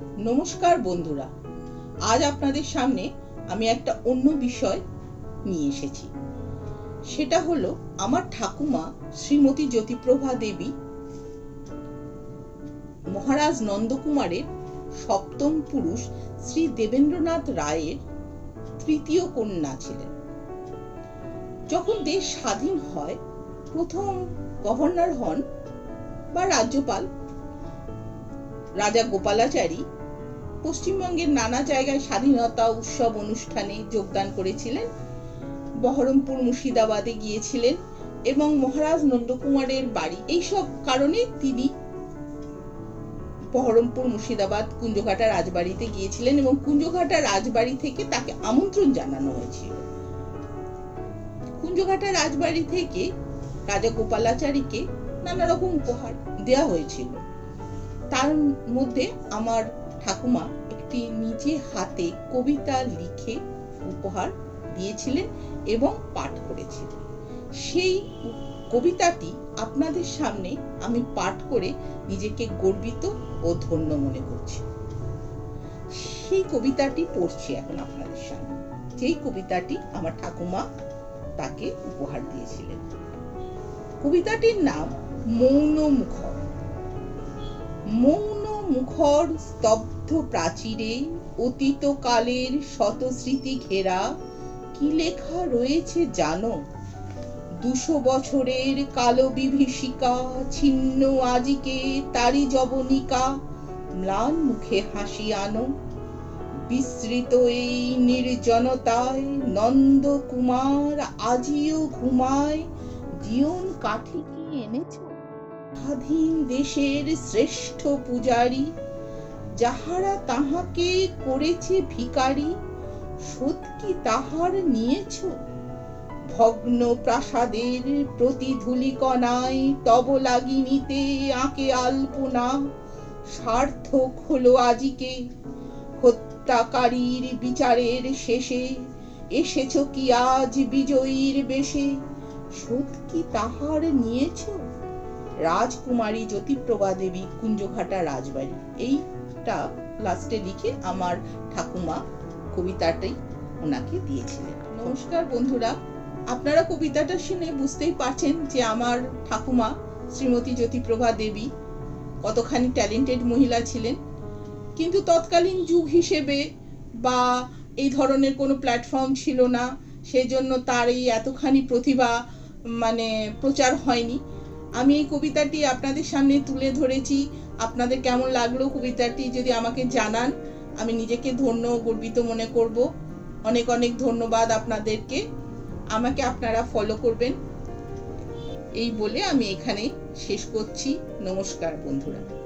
নমস্কার বন্ধুরা, আজ আপনাদের সামনে আমি একটা অন্য বিষয় নিয়ে এসেছি। সেটা হলো আমার ঠাকুমা শ্রীমতী জ্যোতিপ্রভা দেবী মহারাজ নন্দকুমারের সপ্তম পুরুষ শ্রী দেবেন্দ্রনাথ রায়ের তৃতীয় কন্যা ছিলেন। যখন দেশ স্বাধীন হয়, প্রথম গভর্নর হন বা রাজ্যপাল রাজা গোপালাচারী পশ্চিমবঙ্গের নানা জায়গায় স্বাধীনতা উৎসব অনুষ্ঠানে যোগদান করেছিলেন। বহরমপুর মুর্শিদাবাদে গিয়েছিলেন এবং মহারাজ নন্দকুমারের বাড়ি। এইসব কারণে তিনি বহরমপুর মুর্শিদাবাদ কুঞ্জঘাটা রাজবাড়িতে গিয়েছিলেন এবং কুঞ্জঘাটা রাজবাড়ি থেকে তাকে আমন্ত্রণ জানানো হয়েছিল। কুঞ্জঘাটা রাজবাড়ি থেকে রাজা গোপালাচারীকে নানা রকম উপহার দেওয়া হয়েছিল। তার মধ্যে আমার ঠাকুমা একটি নিজে হাতে কবিতা লিখে উপহার দিয়েছিলেন এবং পাঠ করেছিলেন। সেই কবিতাটি আপনাদের সামনে আমি পাঠ করে নিজেকে গর্বিত ও ধন্য মনে করছি। সেই কবিতাটি পড়ছি এখন আপনাদের সামনে। যেই কবিতাটি আমার ঠাকুমা তাকে উপহার দিয়েছিলেন। কবিতাটির নাম মৌন মুখর মৌন মুখর স্তব্ধ প্রাচীরে অতীত কালের শত স্মৃতি ঘেরা কি লেখা রয়েছে জানো? দুশো বছরের কালো বিভীষিকা ছিন্ন আজিকে তারি জবনিকা ম্লান মুখে হাসি আনো। বিস্তৃত এই নির্জনতায় নন্দ কুমার আজিও ঘুমায়। জীবন কাঠি কি এনেছ? স্বাধীন দেশের শ্রেষ্ঠ পূজারী, যাহারা তাহাকে করেছে ভিকারি কি তাহার নিয়েছ? ভগ্ন প্রাসাদের প্রতিধূলিকণায় তব লাগিনিতে আঁকে আলপনা, সার্থক হলো আজিকে। হত্যাকারীর বিচারের শেষে এসেছ কি আজ বিজয়ীর বেশে? কি তাহার নিয়েছ? রাজকুমারী জ্যোতিপ্রভা দেবী কুঞ্জঘাটা রাজবাড়ি। এইটা লাস্টে লিখে আমার ঠাকুমা কবিতাটাই ওনাকে দিয়েছিলেন। নমস্কার বন্ধুরা। আপনারা কবিতাটা শুনে বুঝতেই পারছেন যে আমার ঠাকুমা শ্রীমতী জ্যোতিপ্রভা দেবী কতখানি ট্যালেন্টেড মহিলা ছিলেন। কিন্তু তৎকালীন যুগ হিসেবে বা এই ধরনের কোনো প্ল্যাটফর্ম ছিল না, সেজন্য তার এই এতখানি প্রতিভা মানে প্রচার হয়নি। আমি এই কবিতাটি আপনাদের সামনে তুলে ধরেছি। আপনাদের কেমন লাগল কবিতাটি যদি আমাকে জানান, আমি নিজেকে ধন্য গর্বিত মনে করব। অনেক অনেক ধন্যবাদ আপনাদেরকে। আমাকে আপনারা ফলো করবেন। এই বলে আমি এখানে শেষ করছি। নমস্কার বন্ধুরা।